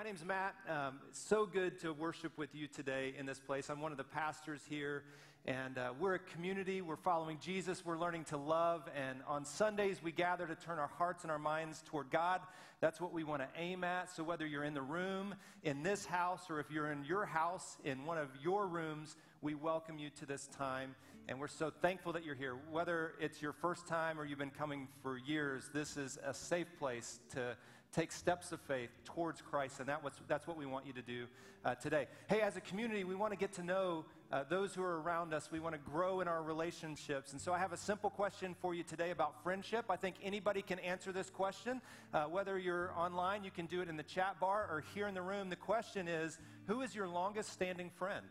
my name's Matt. Um, it's so good to worship with you today in this place. I'm one of the pastors here, and uh, we're a community. We're following Jesus. We're learning to love, and on Sundays we gather to turn our hearts and our minds toward God. That's what we want to aim at. So whether you're in the room in this house or if you're in your house in one of your rooms, we welcome you to this time. And we're so thankful that you're here. Whether it's your first time or you've been coming for years, this is a safe place to take steps of faith towards Christ, and that was, that's what we want you to do uh, today. Hey, as a community, we want to get to know uh, those who are around us. We want to grow in our relationships. And so I have a simple question for you today about friendship. I think anybody can answer this question. Uh, whether you're online, you can do it in the chat bar, or here in the room. The question is Who is your longest standing friend?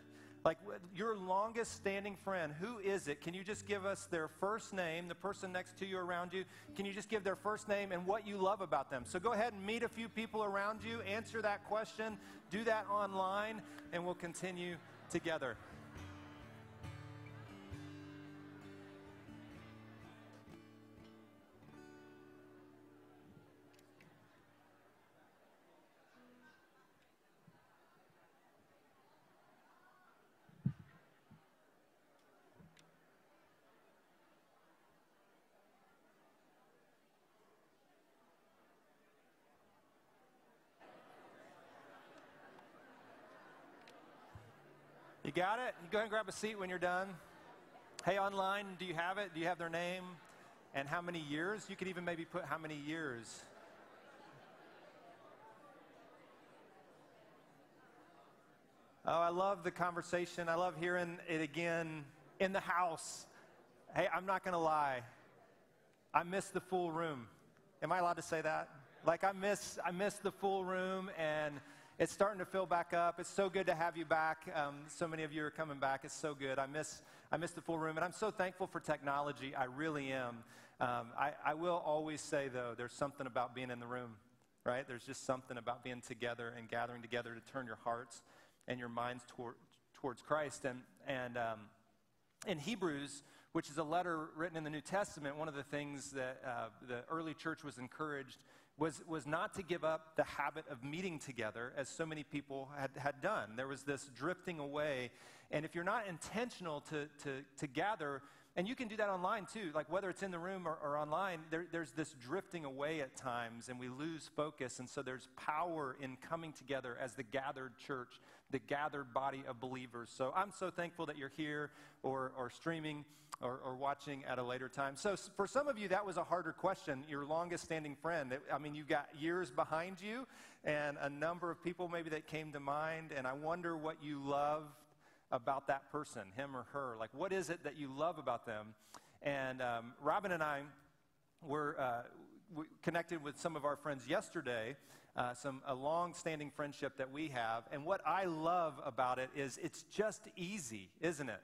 Like your longest standing friend, who is it? Can you just give us their first name, the person next to you around you? Can you just give their first name and what you love about them? So go ahead and meet a few people around you, answer that question, do that online, and we'll continue together. You got it? You go ahead and grab a seat when you're done. Hey, online, do you have it? Do you have their name? And how many years? You could even maybe put how many years. Oh, I love the conversation. I love hearing it again in the house. Hey, I'm not going to lie. I miss the full room. Am I allowed to say that? Like I miss I miss the full room and it's starting to fill back up. It's so good to have you back. Um, so many of you are coming back. It's so good. I miss, I miss the full room, and I'm so thankful for technology. I really am. Um, I, I will always say, though, there's something about being in the room, right? There's just something about being together and gathering together to turn your hearts and your minds toward, towards Christ. And, and um, in Hebrews, which is a letter written in the New Testament, one of the things that uh, the early church was encouraged was, was not to give up the habit of meeting together as so many people had, had done. There was this drifting away. And if you're not intentional to, to, to gather, and you can do that online too, like whether it's in the room or, or online, there, there's this drifting away at times and we lose focus. And so there's power in coming together as the gathered church, the gathered body of believers. So I'm so thankful that you're here or, or streaming or, or watching at a later time. So for some of you, that was a harder question. Your longest standing friend. I mean, you've got years behind you and a number of people maybe that came to mind. And I wonder what you love about that person, him or her. Like, what is it that you love about them? And um, Robin and I were uh, connected with some of our friends yesterday, uh, some a long-standing friendship that we have. And what I love about it is it's just easy, isn't it?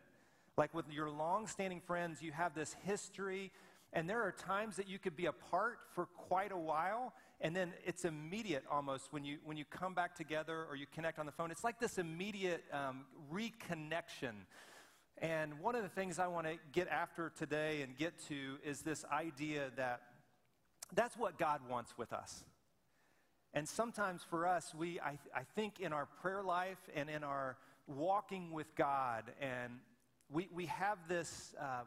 Like with your long-standing friends, you have this history, and there are times that you could be apart for quite a while, and then it's immediate almost when you when you come back together or you connect on the phone. It's like this immediate um, reconnection. And one of the things i want to get after today and get to is this idea that that's what god wants with us. And sometimes for us we i, I think in our prayer life and in our walking with god and we, we have this uh,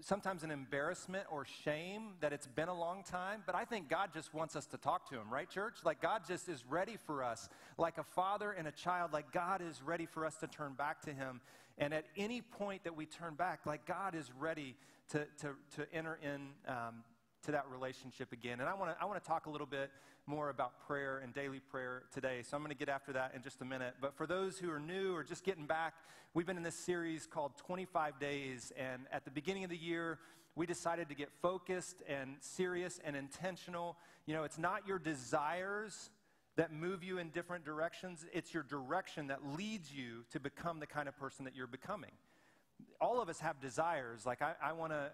sometimes an embarrassment or shame that it's been a long time, but I think God just wants us to talk to Him, right, church? Like God just is ready for us, like a father and a child, like God is ready for us to turn back to Him. And at any point that we turn back, like God is ready to, to, to enter in um, to that relationship again. And I want to I want to talk a little bit more about prayer and daily prayer today. So I'm going to get after that in just a minute. But for those who are new or just getting back, we've been in this series called 25 Days. And at the beginning of the year, we decided to get focused and serious and intentional. You know, it's not your desires that move you in different directions, it's your direction that leads you to become the kind of person that you're becoming. All of us have desires. Like, I, I want to,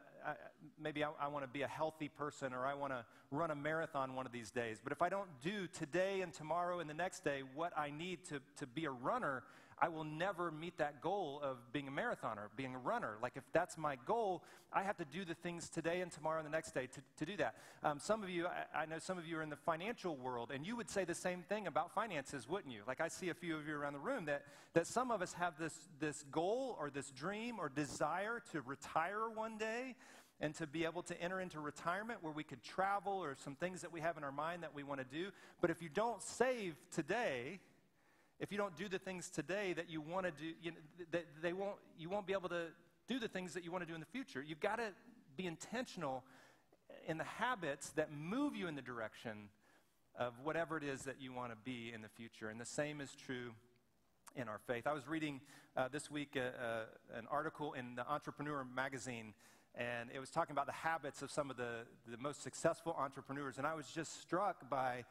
maybe I, I want to be a healthy person or I want to run a marathon one of these days. But if I don't do today and tomorrow and the next day what I need to, to be a runner, I will never meet that goal of being a marathoner, being a runner. Like, if that's my goal, I have to do the things today and tomorrow and the next day to, to do that. Um, some of you, I, I, know some of you are in the financial world, and you would say the same thing about finances, wouldn't you? Like, I see a few of you around the room that, that some of us have this, this goal or this dream or desire to retire one day and to be able to enter into retirement where we could travel or some things that we have in our mind that we want to do. But if you don't save today, if you don't do the things today that you want to do, you, know, they, they won't, you won't be able to do the things that you want to do in the future. You've got to be intentional in the habits that move you in the direction of whatever it is that you want to be in the future. And the same is true in our faith. I was reading uh, this week uh, uh, an article in the Entrepreneur magazine, and it was talking about the habits of some of the, the most successful entrepreneurs. And I was just struck by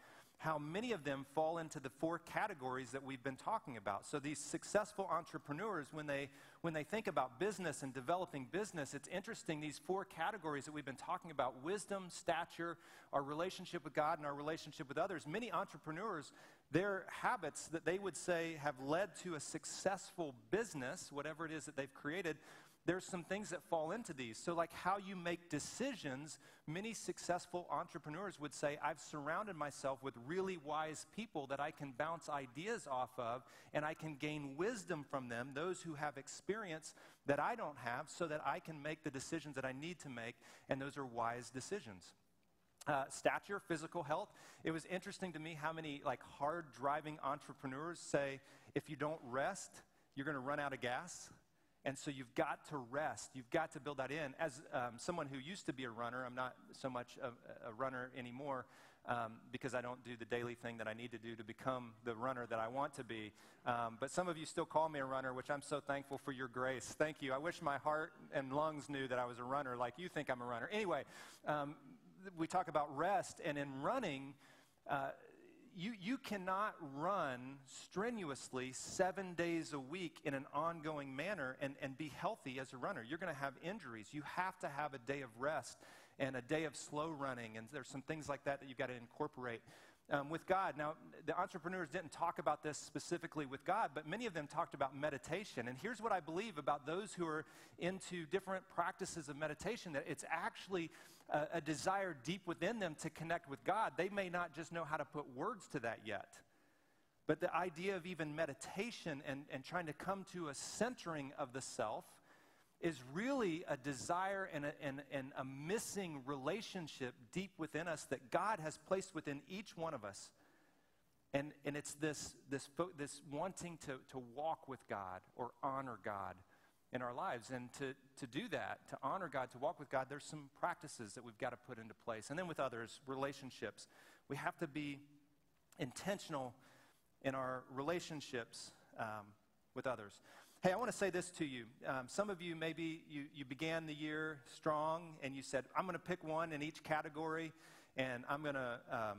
how many of them fall into the four categories that we've been talking about. So these successful entrepreneurs, when they when they think about business and developing business, it's interesting these four categories that we've been talking about: wisdom, stature, our relationship with God, and our relationship with others. Many entrepreneurs, their habits that they would say have led to a successful business, whatever it is that they've created, there's some things that fall into these. So, like how you make decisions, many successful entrepreneurs would say, I've surrounded myself with really wise people that I can bounce ideas off of, and I can gain wisdom from them, those who have experience that I don't have, so that I can make the decisions that I need to make, and those are wise decisions. Uh, stature, physical health. It was interesting to me how many like hard driving entrepreneurs say, if you don't rest, you're going to run out of gas. And so you've got to rest. You've got to build that in. As um, someone who used to be a runner, I'm not so much a, a runner anymore um, because I don't do the daily thing that I need to do to become the runner that I want to be. Um, but some of you still call me a runner, which I'm so thankful for your grace. Thank you. I wish my heart and lungs knew that I was a runner like you think I'm a runner. Anyway, um, we talk about rest, and in running, uh, you, you cannot run strenuously seven days a week in an ongoing manner and, and be healthy as a runner. You're going to have injuries. You have to have a day of rest and a day of slow running, and there's some things like that that you've got to incorporate. Um, with God. Now, the entrepreneurs didn't talk about this specifically with God, but many of them talked about meditation. And here's what I believe about those who are into different practices of meditation that it's actually a, a desire deep within them to connect with God. They may not just know how to put words to that yet. But the idea of even meditation and, and trying to come to a centering of the self is really a desire and a, and, and a missing relationship deep within us that God has placed within each one of us. And, and it's this, this, this wanting to, to walk with God or honor God in our lives. And to, to do that, to honor God, to walk with God, there's some practices that we've got to put into place. And then with others, relationships. We have to be intentional in our relationships um, with others. Hey, I want to say this to you. Um, some of you, maybe you, you began the year strong and you said, I'm going to pick one in each category and I'm going to, um,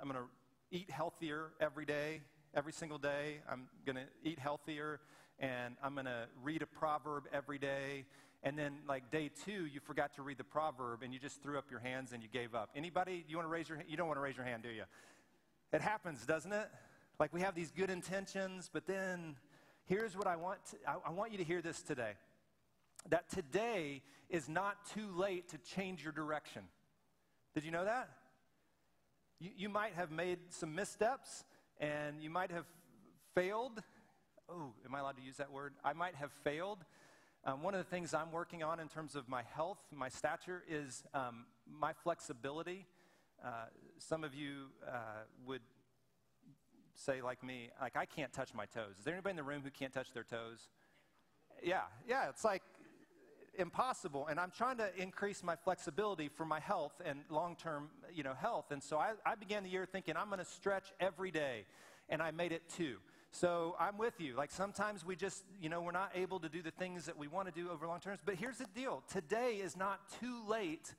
I'm going to eat healthier every day, every single day. I'm going to eat healthier and I'm going to read a proverb every day. And then, like day two, you forgot to read the proverb and you just threw up your hands and you gave up. Anybody? You want to raise your? You don't want to raise your hand, do you? It happens, doesn't it? Like we have these good intentions, but then here's what I want. To, I, I want you to hear this today. That today is not too late to change your direction. Did you know that? You, you might have made some missteps and you might have failed oh, am I allowed to use that word? I might have failed. Um, one of the things I'm working on in terms of my health, my stature, is um, my flexibility. Uh, some of you uh, would say, like me, like I can't touch my toes. Is there anybody in the room who can't touch their toes? Yeah, yeah, it's like impossible. And I'm trying to increase my flexibility for my health and long-term, you know, health. And so I, I began the year thinking I'm going to stretch every day, and I made it two. So I'm with you. Like sometimes we just, you know, we're not able to do the things that we want to do over long terms. But here's the deal today is not too late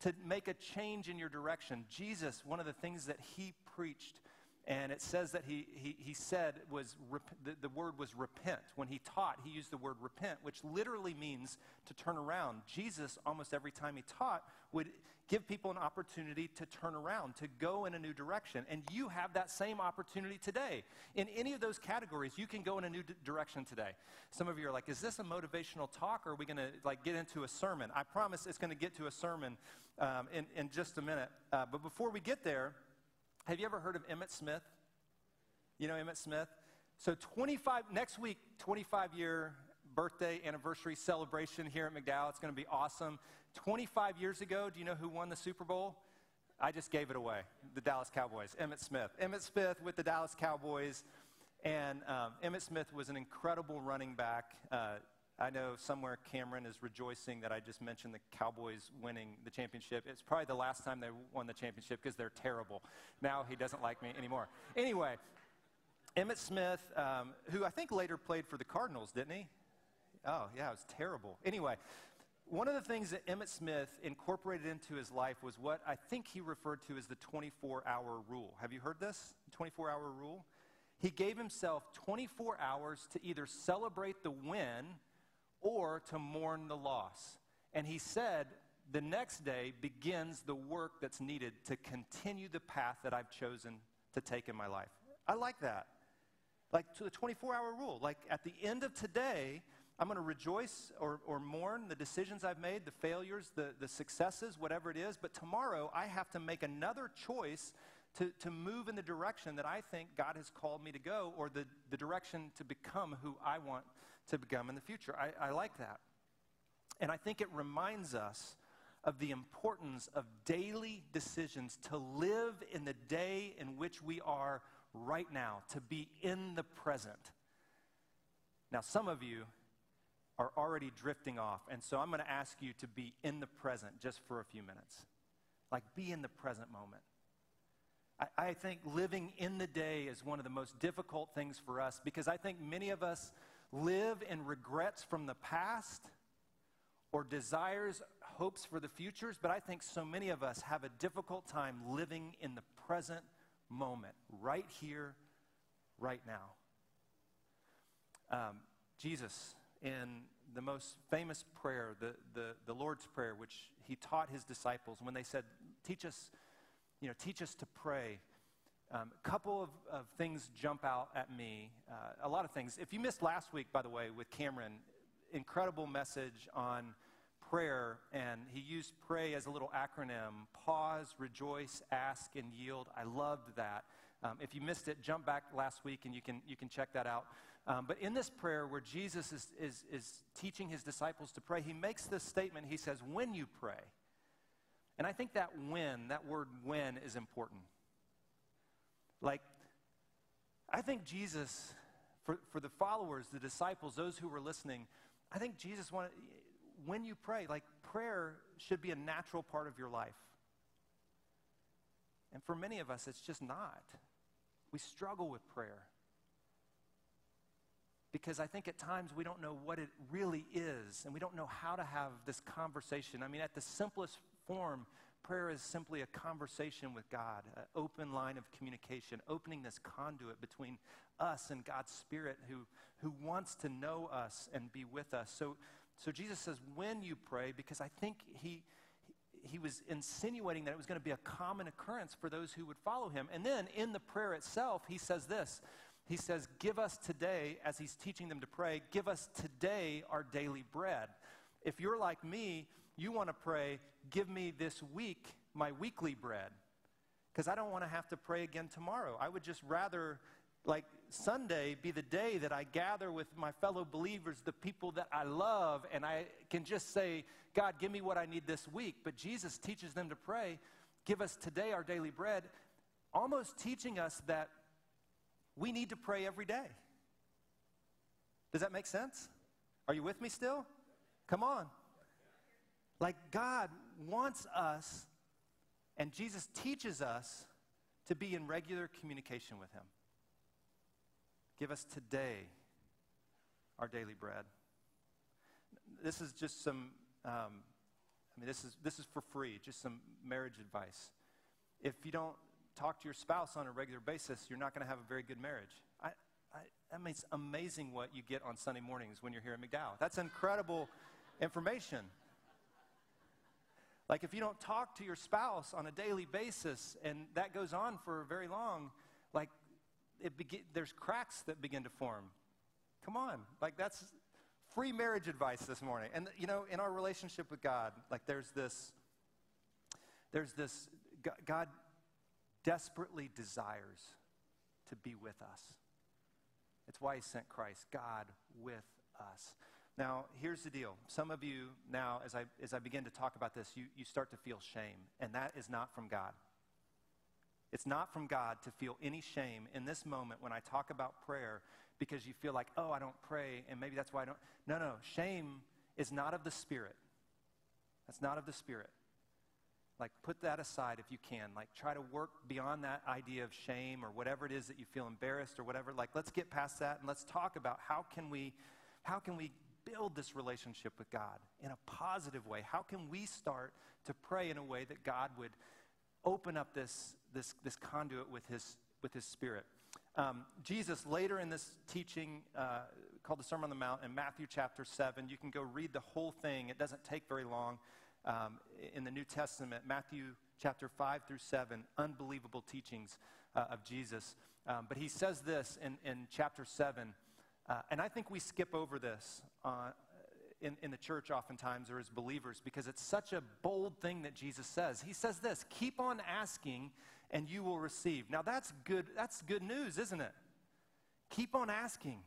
to make a change in your direction. Jesus, one of the things that he preached And it says that he, he, he said was, rep- the, the word was repent. When he taught, he used the word repent, which literally means to turn around. Jesus, almost every time he taught, would give people an opportunity to turn around, to go in a new direction. And you have that same opportunity today. In any of those categories, you can go in a new d- direction today. Some of you are like, is this a motivational talk or are we going to like get into a sermon? I promise it's going to get to a sermon um, in, in just a minute. Uh, but before we get there, have you ever heard of Emmitt Smith? You know Emmitt Smith? So 25 next week, 25 year birthday anniversary celebration here at McDowell. It's going to be awesome. 25 years ago, do you know who won the Super Bowl? I just gave it away. The Dallas Cowboys. Emmitt Smith. Emmitt Smith with the Dallas Cowboys. And um, Emmitt Smith was an incredible running back. Uh, I know somewhere Cameron is rejoicing that I just mentioned the Cowboys winning the championship. It's probably the last time they won the championship because they're terrible. Now he doesn't like me anymore. Anyway, Emmitt Smith, um, who I think later played for the Cardinals, didn't he? Oh, yeah, it was terrible. Anyway, one of the things that Emmitt Smith incorporated into his life was what I think he referred to as the 24 hour rule. Have you heard this? 24 hour rule? He gave himself 24 hours to either celebrate the win or to mourn the loss. And he said, the next day begins the work that's needed to continue the path that I've chosen to take in my life. I like that. Like to the 24 hour rule. Like at the end of today, I'm going to rejoice or, or mourn the decisions I've made, the failures, the, the successes, whatever it is. But tomorrow, I have to make another choice to, to move in the direction that I think God has called me to go or the, the direction to become who I want to become in the future. I, I like that. And I think it reminds us of the importance of daily decisions to live in the day in which we are right now, to be in the present. Now, some of you are already drifting off. And so I'm going to ask you to be in the present just for a few minutes. Like, be in the present moment. I, I think living in the day is one of the most difficult things for us because I think many of us live in regrets from the past or desires, hopes for the futures, but I think so many of us have a difficult time living in the present moment, right here, right now. Um, Jesus in the most famous prayer, the, the, the Lord's Prayer, which he taught his disciples when they said, Teach us, you know, teach us to pray. Um, a couple of, of, things jump out at me. Uh, a lot of things. If you missed last week, by the way, with Cameron, incredible message on prayer, and he used pray as a little acronym pause, rejoice, ask, and yield. I loved that. Um, if you missed it, jump back last week and you can, you can check that out. Um, but in this prayer, where Jesus is, is, is teaching his disciples to pray, he makes this statement. He says, When you pray. And I think that when, that word when, is important. Like, I think Jesus, for, for the followers, the disciples, those who were listening, I think Jesus wanted, when you pray, like prayer should be a natural part of your life. And for many of us, it's just not. We struggle with prayer because I think at times we don't know what it really is and we don't know how to have this conversation. I mean, at the simplest form, prayer is simply a conversation with God, an open line of communication, opening this conduit between us and God's Spirit who, who wants to know us and be with us. So, so Jesus says, when you pray, because I think he, he was insinuating that it was going to be a common occurrence for those who would follow him. And then in the prayer itself, he says this he says, Give us today, as he's teaching them to pray, give us today our daily bread. If you're like me, you want to pray, Give me this week my weekly bread. Because I don't want to have to pray again tomorrow. I would just rather, like, Sunday be the day that I gather with my fellow believers, the people that I love, and I can just say, God, give me what I need this week. But Jesus teaches them to pray, Give us today our daily bread, almost teaching us that we need to pray every day. Does that make sense? Are you with me still? Come on. Like God wants us, and Jesus teaches us to be in regular communication with Him. Give us today our daily bread. This is just some, um, I mean, this is, this is for free, just some marriage advice. If you don't talk to your spouse on a regular basis, you're not going to have a very good marriage. I, I, I mean, it's amazing what you get on Sunday mornings when you're here at McDowell. That's incredible information. Like, if you don't talk to your spouse on a daily basis and that goes on for very long, like, it be- there's cracks that begin to form. Come on. Like, that's free marriage advice this morning. And, you know, in our relationship with God, like, there's this, there's this, God desperately desires to be with us. It's why he sent Christ, God with us. Now, here's the deal. Some of you now, as I, as I begin to talk about this, you, you start to feel shame, and that is not from God. It's not from God to feel any shame in this moment when I talk about prayer because you feel like, oh, I don't pray, and maybe that's why I don't. No, no, shame is not of the Spirit. That's not of the Spirit. Like, put that aside if you can. Like, try to work beyond that idea of shame or whatever it is that you feel embarrassed or whatever. Like, let's get past that and let's talk about how can we, how can we build this relationship with God in a positive way? How can we start to pray in a way that God would open up this, this, this conduit with his, with his Spirit? Um, Jesus, later in this teaching uh, called the Sermon on the Mount in Matthew chapter 7, you can go read the whole thing. It doesn't take very long um, in the New Testament, Matthew chapter 5 through 7, unbelievable teachings uh, of Jesus. Um, but he says this in, in chapter 7, uh, and I think we skip over this uh, in, in the church oftentimes or as believers because it's such a bold thing that Jesus says. He says this keep on asking and you will receive. Now that's good, that's good news, isn't it? Keep on asking,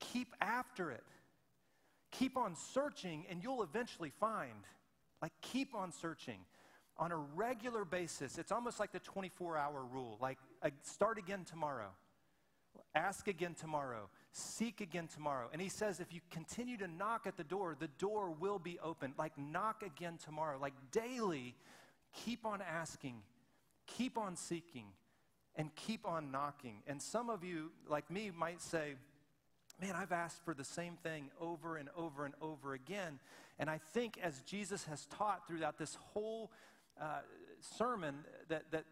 keep after it. Keep on searching, and you'll eventually find. Like, keep on searching on a regular basis. It's almost like the 24 hour rule. Like, start again tomorrow, ask again tomorrow, seek again tomorrow. And he says, if you continue to knock at the door, the door will be open. Like, knock again tomorrow. Like, daily, keep on asking, keep on seeking, and keep on knocking. And some of you, like me, might say, man, I've asked for the same thing over and over and over again. And I think as Jesus has taught throughout this whole uh, sermon, that, that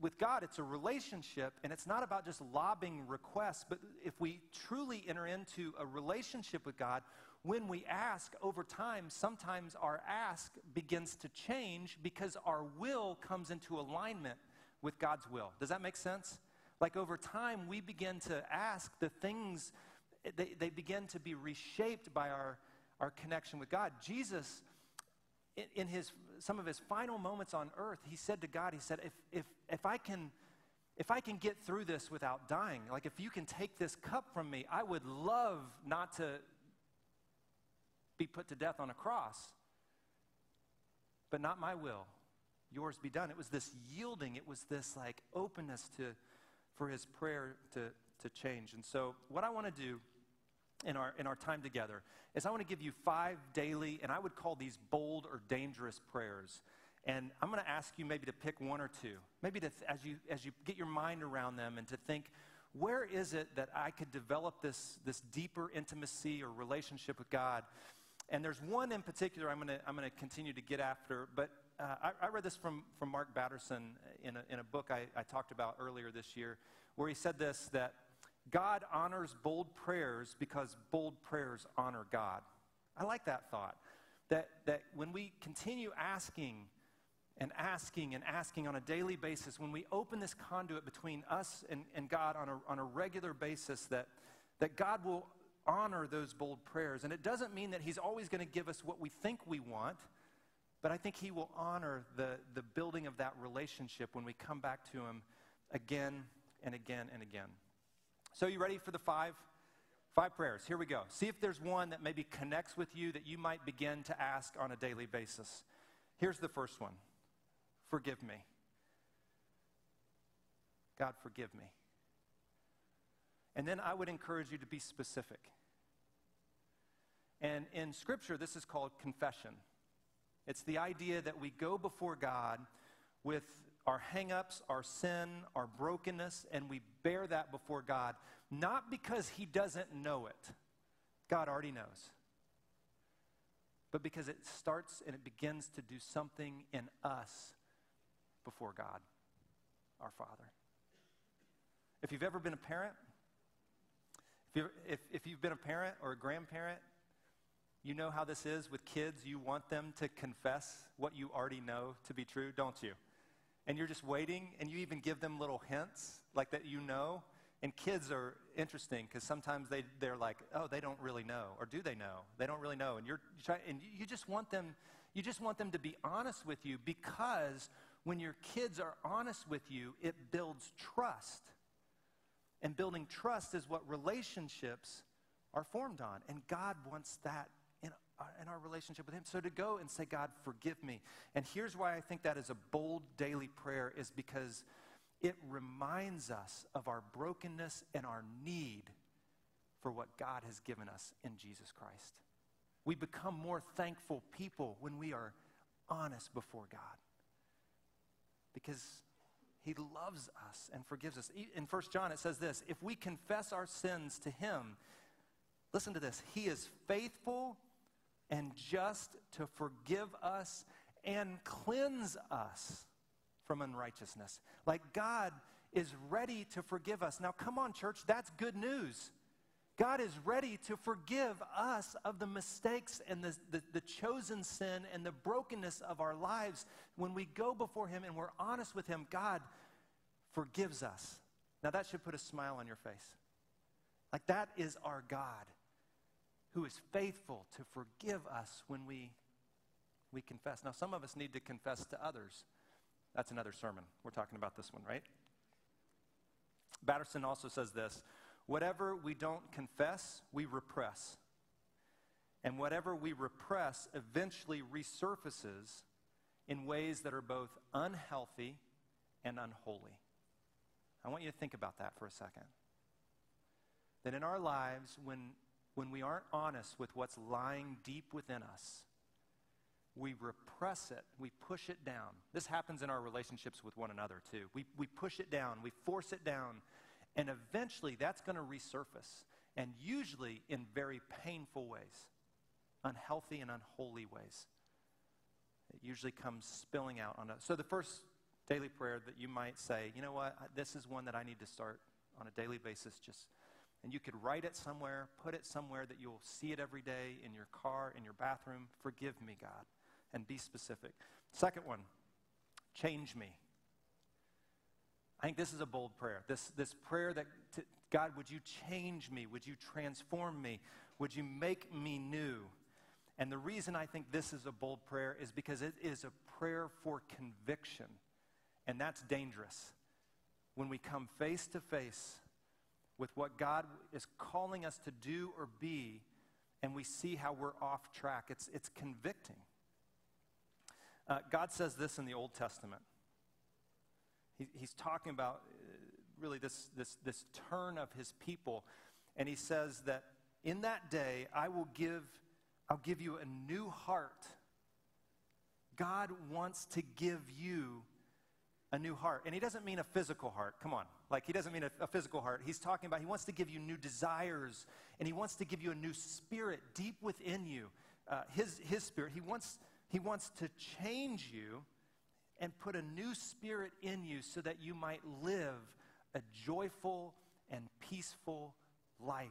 with God, it's a relationship, and it's not about just lobbing requests, but if we truly enter into a relationship with God, when we ask over time, sometimes our ask begins to change because our will comes into alignment with God's will. Does that make sense? Like over time, we begin to ask the things, they, they begin to be reshaped by our our connection with God. Jesus, in, in his, some of his final moments on earth, he said to God, he said, if, if, if, I can, if I can get through this without dying, like if you can take this cup from me, I would love not to be put to death on a cross. But not my will, yours be done. It was this yielding, it was this like openness to, for his prayer to, to change. And so, what I want to do in our, in our time together is I want to give you five daily, and I would call these bold or dangerous prayers. And I'm going to ask you maybe to pick one or two, maybe to, as, you, as you get your mind around them and to think, where is it that I could develop this, this deeper intimacy or relationship with God? And there's one in particular I'm going to, I'm going to continue to get after, but uh, I, I, read this from, from Mark Batterson in a, in a book I, I talked about earlier this year, where he said this that God honors bold prayers because bold prayers honor God. I like that thought. That, that when we continue asking and asking and asking on a daily basis, when we open this conduit between us and, and God on a, on a regular basis, that, that God will honor those bold prayers. And it doesn't mean that He's always going to give us what we think we want, but I think He will honor the, the building of that relationship when we come back to Him again and again and again. So, you ready for the five? Five prayers. Here we go. See if there's one that maybe connects with you that you might begin to ask on a daily basis. Here's the first one Forgive me. God, forgive me. And then I would encourage you to be specific. And in Scripture, this is called confession. It's the idea that we go before God with our hangups, our sin, our brokenness, and we bear that before God, not because He doesn't know it. God already knows. But because it starts and it begins to do something in us before God. our Father. If you've ever been a parent, if, you if, if you've been a parent or a grandparent, you know how this is with kids. You want them to confess what you already know to be true, don't you? And you're just waiting, and you even give them little hints like that you know. And kids are interesting because sometimes they, they're like, oh, they don't really know. Or do they know? They don't really know. And, you're, and you just want them, you just want them to be honest with you because when your kids are honest with you, it builds trust. And building trust is what relationships are formed on. And God wants that in our, relationship with Him. So to go and say, God, forgive me. And here's why I think that is a bold daily prayer is because it reminds us of our brokenness and our need for what God has given us in Jesus Christ. We become more thankful people when we are honest before God because he loves us and forgives us. In 1 John, it says this if we confess our sins to him, listen to this, he is faithful and just to forgive us and cleanse us from unrighteousness. Like God is ready to forgive us. Now, come on, church, that's good news. God is ready to forgive us of the mistakes and the, the, the, chosen sin and the brokenness of our lives. When we go before Him and we're honest with Him, God forgives us. Now, that should put a smile on your face. Like, that is our God who is faithful to forgive us when we, we confess. Now, some of us need to confess to others. That's another sermon. We're talking about this one, right? Batterson also says this whatever we don't confess, we repress. And whatever we repress eventually resurfaces in ways that are both unhealthy and unholy. I want you to think about that for a second. That in our lives, when, when we aren't honest with what's lying deep within us, we repress it, we push it down. This happens in our relationships with one another too. We, we push it down, we force it down, and eventually that's going to resurface, and usually in very painful ways, unhealthy and unholy ways. It usually comes spilling out on us. So the first daily prayer that you might say, you know what, this is one that I need to start on a daily basis, just and you could write it somewhere, put it somewhere that you'll see it every day in your car, in your bathroom. Forgive me, God and be specific. Second one, change me. I think this is a bold prayer. This, this prayer that, to, God, would you change me? Would you transform me? Would you make me new? And the reason I think this is a bold prayer is because it is a prayer for conviction. And that's dangerous. When we come face to face with what God is calling us to do or be, and we see how we're off track, it's, it's convicting. Uh, God says this in the Old Testament. He, he's talking about uh, really this, this, this turn of his people. And he says that in that day, I will give, I'll give you a new heart. God wants to give you a new heart. And he doesn't mean a physical heart. Come on. Like, he doesn't mean a, a, physical heart. He's talking about, he wants to give you new desires, and he wants to give you a new spirit deep within you. Uh, his, his spirit. He wants he wants to change you and put a new spirit in you so that you might live a joyful and peaceful life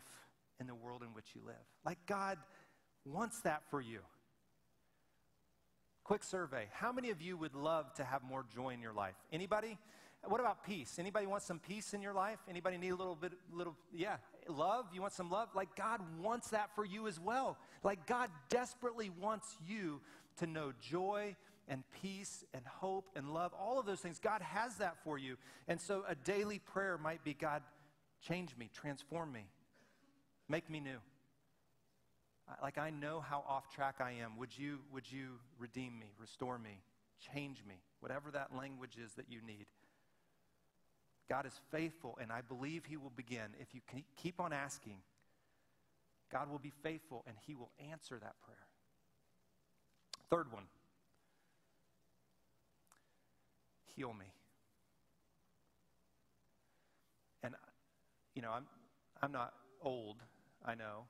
in the world in which you live. Like God wants that for you. Quick survey. How many of you would love to have more joy in your life? Anybody? What about peace? Anybody want some peace in your life? Anybody need a little bit, little, yeah, love? You want some love? Like God wants that for you as well. Like God desperately wants you to know joy and peace and hope and love, all of those things. God has that for you. And so a daily prayer might be God, change me, transform me, make me new. Like I know how off track I am. Would you, would you redeem me, restore me, change me, whatever that language is that you need? God is faithful, and I believe He will begin. If you keep on asking, God will be faithful, and He will answer that prayer. Third one heal me. And, you know, I'm, I'm not old, I know.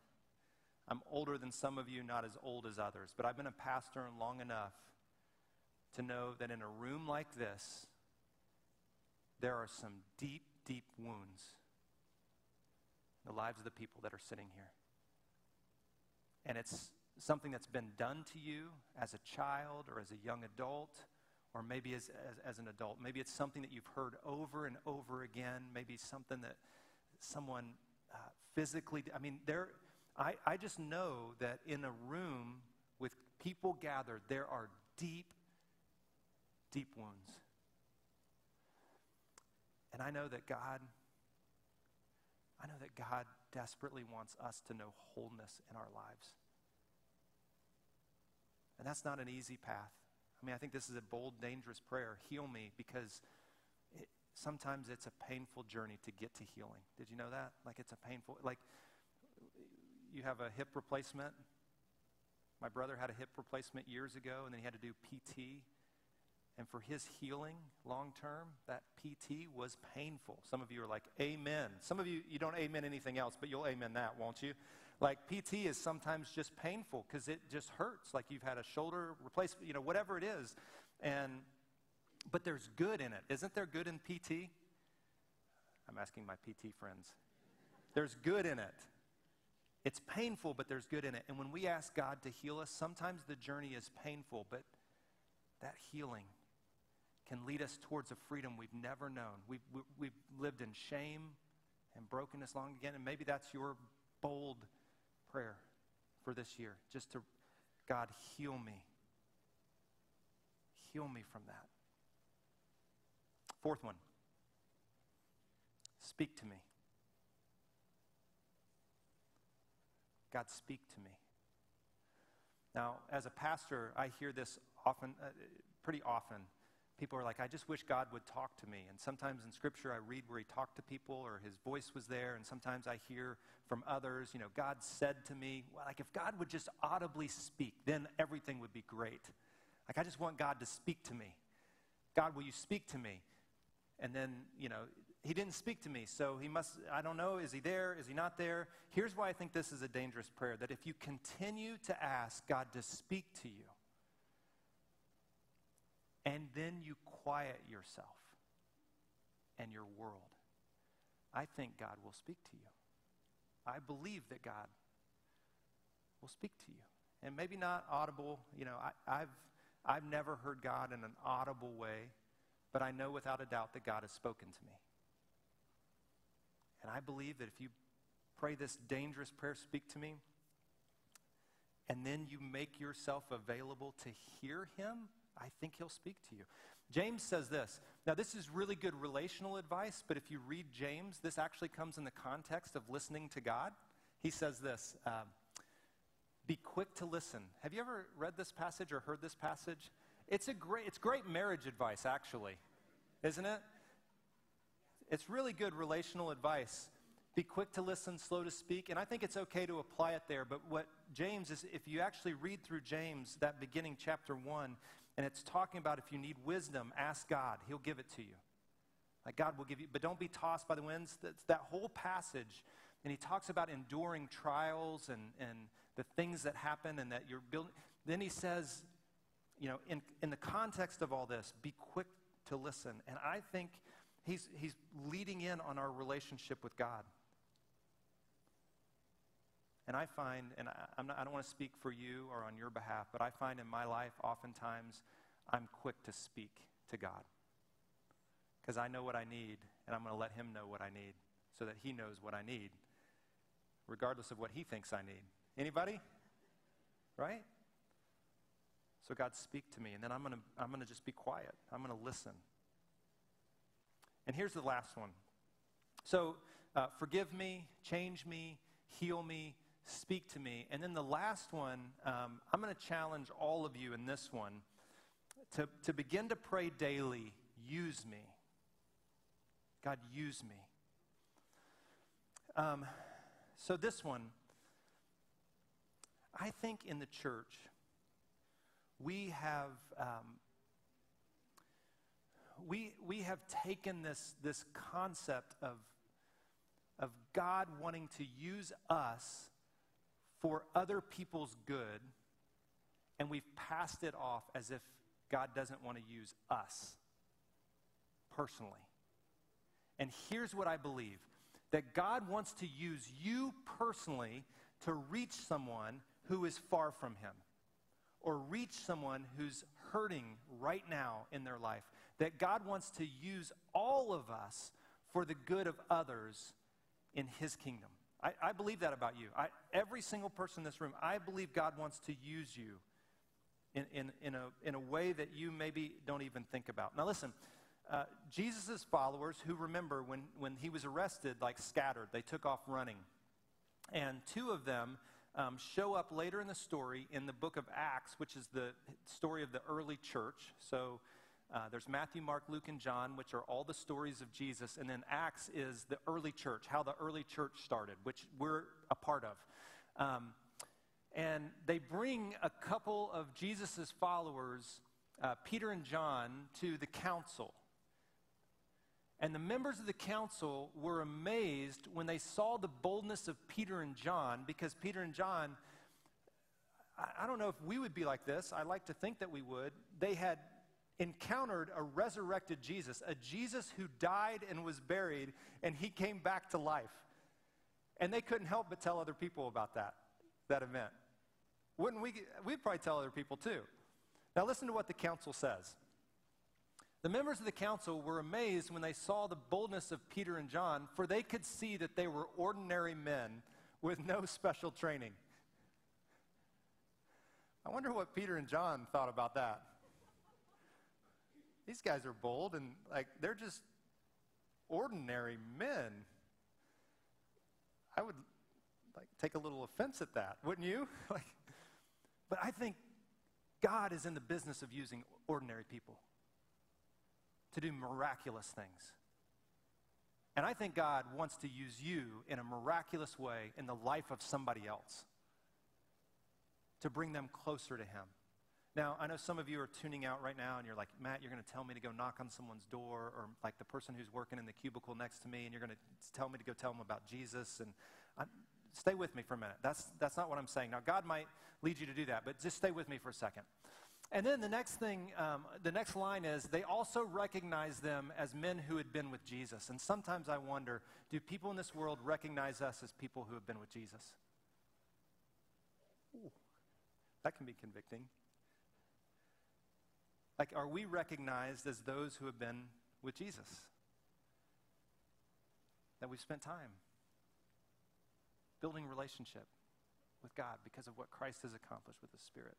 I'm older than some of you, not as old as others. But I've been a pastor long enough to know that in a room like this, there are some deep, deep wounds in the lives of the people that are sitting here. And it's something that's been done to you as a child or as a young adult or maybe as, as, as, an adult. Maybe it's something that you've heard over and over again. Maybe something that someone uh, physically, I mean, there, I, I just know that in a room with people gathered, there are deep, deep wounds. And I know that God, I know that God desperately wants us to know wholeness in our lives. And that's not an easy path. I mean, I think this is a bold, dangerous prayer. Heal me because it, sometimes it's a painful journey to get to healing. Did you know that? Like, it's a painful, like, you have a hip replacement. My brother had a hip replacement years ago, and then he had to do PT. And for his healing long term, that PT was painful. Some of you are like, Amen. Some of you, you don't amen anything else, but you'll amen that, won't you? Like PT is sometimes just painful because it just hurts. Like you've had a shoulder replacement, you know, whatever it is. And but there's good in it. Isn't there good in PT? I'm asking my PT friends. There's good in it. It's painful, but there's good in it. And when we ask God to heal us, sometimes the journey is painful, but that healing can lead us towards a freedom we've never known. We've, we've lived in shame and brokenness long again, and maybe that's your bold prayer for this year. Just to, God, heal me. Heal me from that. Fourth one speak to me. God, speak to me. Now, as a pastor, I hear this often, uh, pretty often people are like, I just wish God would talk to me. And sometimes in Scripture, I read where He talked to people or His voice was there. And sometimes I hear from others, you know, God said to me, well, like if God would just audibly speak, then everything would be great. Like I just want God to speak to me. God, will you speak to me? And then, you know, he didn't speak to me, so he must, I don't know, is he there? Is he not there? Here's why I think this is a dangerous prayer that if you continue to ask God to speak to you, and then you quiet yourself and your world, I think God will speak to you. I believe that God will speak to you. And maybe not audible, you know, I, have I've never heard God in an audible way, but I know without a doubt that God has spoken to me. And I believe that if you pray this dangerous prayer, speak to me, and then you make yourself available to hear Him, I think he'll speak to you. James says this. Now, this is really good relational advice, but if you read James, this actually comes in the context of listening to God. He says this um, Be quick to listen. Have you ever read this passage or heard this passage? It's, a great, it's great marriage advice, actually, isn't it? It's really good relational advice. Be quick to listen, slow to speak. And I think it's okay to apply it there. But what James is, if you actually read through James, that beginning chapter 1, and it's talking about if you need wisdom, ask God. He'll give it to you. Like God will give you, but don't be tossed by the winds. That's that whole passage. And he talks about enduring trials and, and the things that happen and that you're building. Then he says, you know, in, in the context of all this, be quick to listen. And I think he's, he's leading in on our relationship with God. And I find, and I, not, I don't want to speak for you or on your behalf, but I find in my life oftentimes I'm quick to speak to God. Because I know what I need, and I'm going to let Him know what I need so that He knows what I need, regardless of what He thinks I need. Anybody? Right? So, God, speak to me, and then I'm going to I'm going to just be quiet. I'm going to listen. And here's the last one. So, uh, forgive me, change me, heal me, speak to me. And then the last one, um, I'm going to challenge all of you in this one to, to begin to pray daily use me. God, use me. Um, so, this one, I think in the church, we have. Um, we, we have taken this, this concept of, of God wanting to use us for other people's good, and we've passed it off as if God doesn't want to use us personally. And here's what I believe that God wants to use you personally to reach someone who is far from Him or reach someone who's hurting right now in their life. That God wants to use all of us for the good of others in His kingdom. I, I believe that about you. I, every single person in this room, I believe God wants to use you in, in, in, a, in a way that you maybe don't even think about. Now, listen, uh, Jesus' followers, who remember when, when he was arrested, like scattered, they took off running. And two of them um, show up later in the story in the book of Acts, which is the story of the early church. So uh, there's Matthew, Mark, Luke, and John, which are all the stories of Jesus. And then Acts is the early church, how the early church started, which we're a part of. Um, and they bring a couple of Jesus' followers, uh, Peter and John, to the council. And the members of the council were amazed when they saw the boldness of Peter and John, because Peter and John, I, I don't know if we would be like this. I like to think that we would. They had encountered a resurrected Jesus, a Jesus who died and was buried, and he came back to life. And they couldn't help but tell other people about that, that event. Wouldn't we? We'd probably tell other people too. Now, listen to what the council says. The members of the council were amazed when they saw the boldness of Peter and John, for they could see that they were ordinary men with no special training. I wonder what Peter and John thought about that. These guys are bold and like they're just ordinary men. I would like take a little offense at that, wouldn't you? like but I think God is in the business of using ordinary people to do miraculous things. And I think God wants to use you in a miraculous way in the life of somebody else to bring them closer to Him. Now, I know some of you are tuning out right now and you're like, Matt, you're going to tell me to go knock on someone's door, or like the person who's working in the cubicle next to me, and you're going to tell me to go tell them about Jesus. And I, stay with me for a minute. That's, that's not what I'm saying. Now, God might lead you to do that, but just stay with me for a second. And then the next thing, um, the next line is they also recognize them as men who had been with Jesus. And sometimes I wonder do people in this world recognize us as people who have been with Jesus? Ooh, that can be convicting. Like, are we recognized as those who have been with Jesus? That we've spent time building relationship with God because of what Christ has accomplished with the Spirit.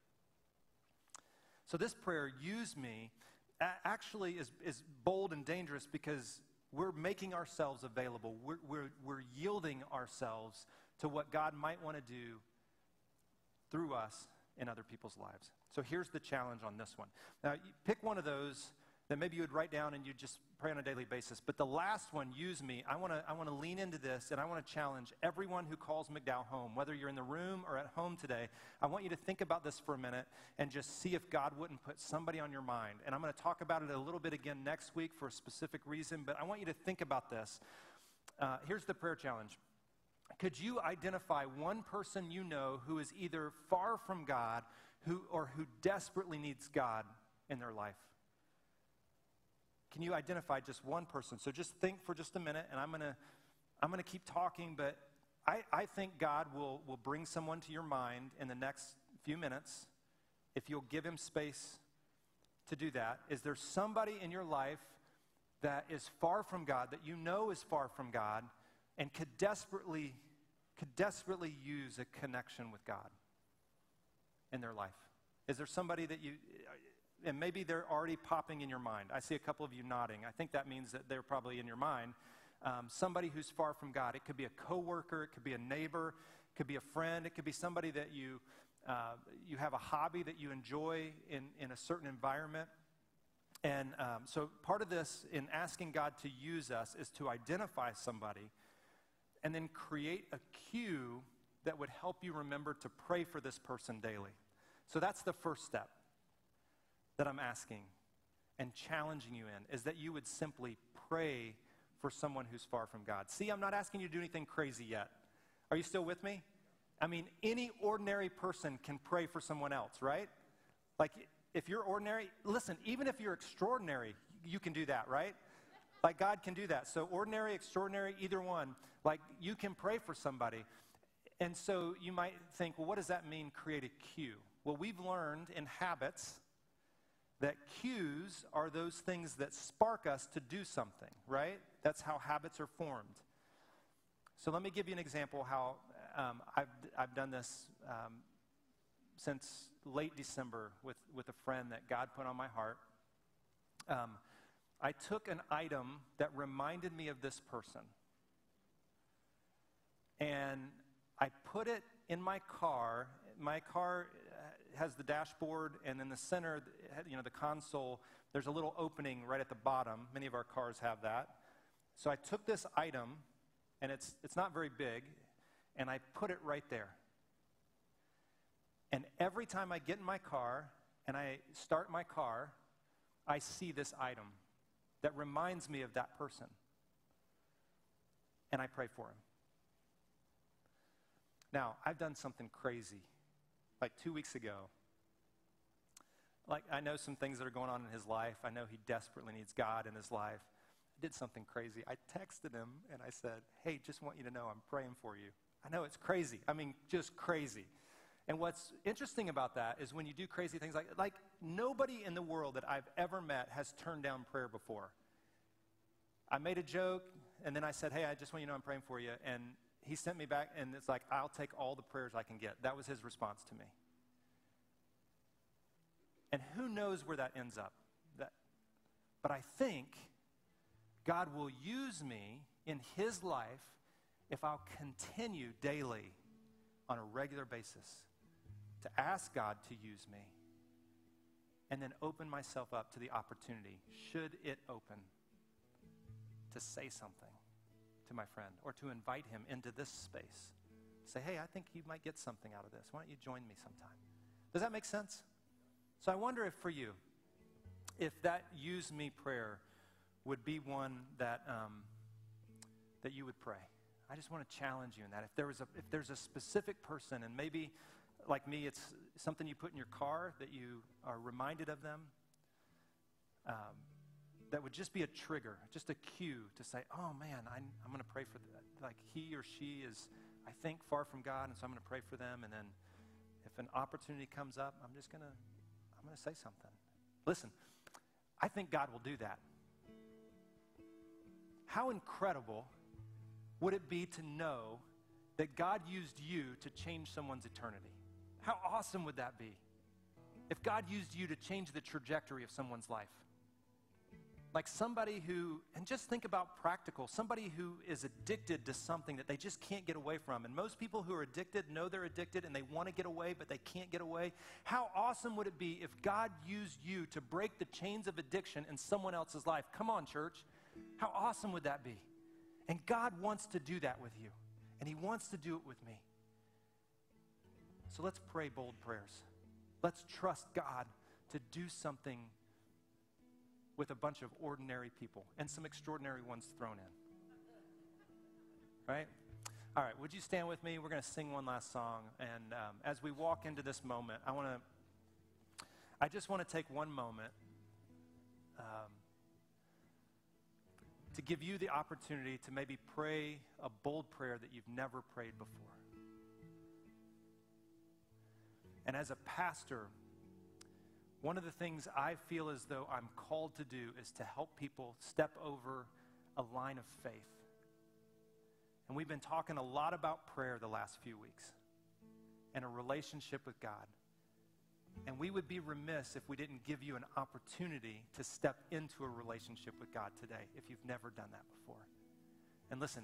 So, this prayer, use me, actually is, is bold and dangerous because we're making ourselves available. We're, we're, we're yielding ourselves to what God might want to do through us in other people's lives. So, here's the challenge on this one. Now, pick one of those that maybe you would write down and you just pray on a daily basis. But the last one, use me. I want to I want to lean into this and I want to challenge everyone who calls McDowell home, whether you're in the room or at home today. I want you to think about this for a minute and just see if God wouldn't put somebody on your mind. And I'm going to talk about it a little bit again next week for a specific reason, but I want you to think about this. Uh, here's the prayer challenge. Could you identify one person you know who is either far from God who, or who desperately needs God in their life? Can you identify just one person? So just think for just a minute, and I'm going to I'm going to keep talking, but I, I think God will, will bring someone to your mind in the next few minutes if you'll give him space to do that. Is there somebody in your life that is far from God, that you know is far from God, and could desperately, could desperately use a connection with God in their life? Is there somebody that you, and maybe they're already popping in your mind. I see a couple of you nodding. I think that means that they're probably in your mind. Um, somebody who's far from God. It could be a coworker, it could be a neighbor, it could be a friend, it could be somebody that you uh, you have a hobby that you enjoy in in a certain environment. And um, so, part of this in asking God to use us is to identify somebody and then create a cue that would help you remember to pray for this person daily. So, that's the first step that I'm asking and challenging you in is that you would simply pray for someone who's far from God. See, I'm not asking you to do anything crazy yet. Are you still with me? I mean, any ordinary person can pray for someone else, right? Like, if you're ordinary, listen, even if you're extraordinary, you can do that, right? Like God can do that. So, ordinary, extraordinary, either one. Like you can pray for somebody. And so you might think, well, what does that mean, create a cue? Well, we've learned in habits that cues are those things that spark us to do something, right? That's how habits are formed. So let me give you an example how um, I've, I've done this um, since late December with, with a friend that God put on my heart. Um, I took an item that reminded me of this person. And I put it in my car. My car uh, has the dashboard, and in the center, you know, the console, there's a little opening right at the bottom. Many of our cars have that. So I took this item, and it's, it's not very big, and I put it right there. And every time I get in my car and I start my car, I see this item that reminds me of that person. And I pray for him. Now, I've done something crazy. Like two weeks ago, like I know some things that are going on in his life. I know he desperately needs God in his life. I did something crazy. I texted him and I said, Hey, just want you to know I'm praying for you. I know it's crazy. I mean, just crazy. And what's interesting about that is when you do crazy things like like nobody in the world that I've ever met has turned down prayer before. I made a joke and then I said, "Hey, I just want you to know I'm praying for you." And he sent me back and it's like, "I'll take all the prayers I can get." That was his response to me. And who knows where that ends up? That but I think God will use me in his life if I'll continue daily on a regular basis to ask God to use me and then open myself up to the opportunity, should it open, to say something to my friend or to invite him into this space. Say, hey, I think you might get something out of this. Why don't you join me sometime? Does that make sense? So I wonder if for you, if that use me prayer would be one that, um, that you would pray. I just want to challenge you in that. If, there was a, if there's a specific person, and maybe like me, it's something you put in your car that you are reminded of them, um, that would just be a trigger, just a cue to say, oh man, I, I'm going to pray for that. Like he or she is, I think, far from God, and so I'm going to pray for them. And then if an opportunity comes up, I'm just going to, I'm going to say something. Listen, I think God will do that. How incredible would it be to know that God used you to change someone's eternity? How awesome would that be? If God used you to change the trajectory of someone's life. Like somebody who, and just think about practical, somebody who is addicted to something that they just can't get away from. And most people who are addicted know they're addicted and they want to get away, but they can't get away. How awesome would it be if God used you to break the chains of addiction in someone else's life? Come on, church. How awesome would that be? And God wants to do that with you, and He wants to do it with me. So let's pray bold prayers. Let's trust God to do something with a bunch of ordinary people and some extraordinary ones thrown in. Right? All right, would you stand with me? We're going to sing one last song. And um, as we walk into this moment, I want to, I just want to take one moment um, to give you the opportunity to maybe pray a bold prayer that you've never prayed before. And as a pastor, one of the things I feel as though I'm called to do is to help people step over a line of faith. And we've been talking a lot about prayer the last few weeks and a relationship with God. And we would be remiss if we didn't give you an opportunity to step into a relationship with God today if you've never done that before. And listen,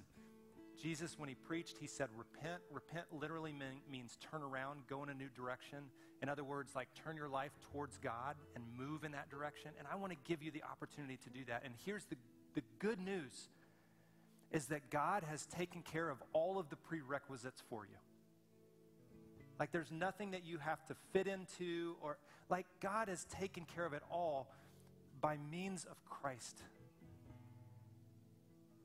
Jesus, when he preached, he said, Repent. Repent literally mean, means turn around, go in a new direction. In other words, like turn your life towards God and move in that direction. And I want to give you the opportunity to do that. And here's the, the good news is that God has taken care of all of the prerequisites for you. Like there's nothing that you have to fit into, or like God has taken care of it all by means of Christ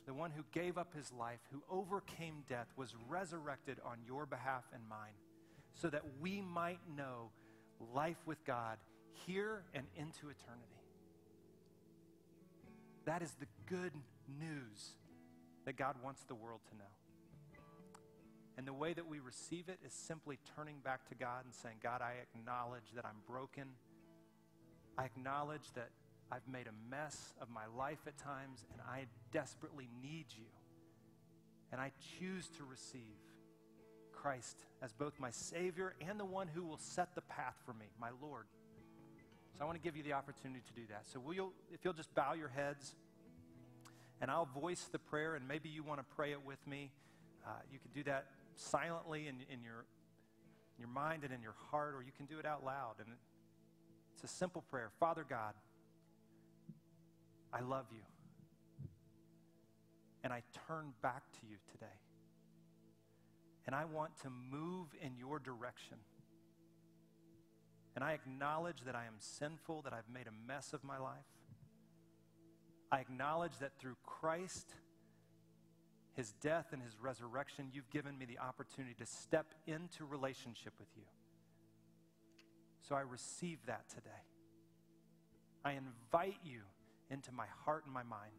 the one who gave up his life, who overcame death, was resurrected on your behalf and mine, so that we might know life with God here and into eternity. That is the good news that God wants the world to know. And the way that we receive it is simply turning back to God and saying, God, I acknowledge that I'm broken. I acknowledge that I've made a mess of my life at times, and I desperately need you. And I choose to receive Christ as both my Savior and the one who will set the path for me, my Lord. So I want to give you the opportunity to do that. So will you, if you'll just bow your heads, and I'll voice the prayer, and maybe you want to pray it with me. Uh, you can do that silently in, in your, in your mind and in your heart, or you can do it out loud. And it's a simple prayer Father God, I love you. And I turn back to you today. And I want to move in your direction. And I acknowledge that I am sinful, that I've made a mess of my life. I acknowledge that through Christ, his death and his resurrection, you've given me the opportunity to step into relationship with you. So I receive that today. I invite you into my heart and my mind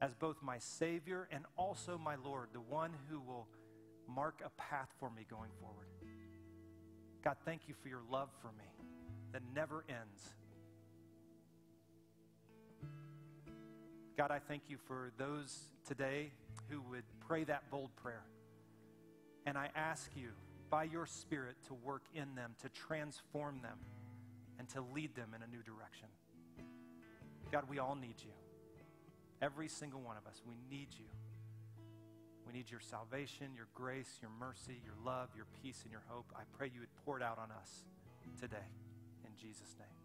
as both my Savior and also my Lord, the one who will mark a path for me going forward. God, thank you for your love for me that never ends. God, I thank you for those today who would pray that bold prayer. And I ask you, by your Spirit, to work in them, to transform them, and to lead them in a new direction. God, we all need you. Every single one of us, we need you. We need your salvation, your grace, your mercy, your love, your peace, and your hope. I pray you would pour it out on us today. In Jesus' name.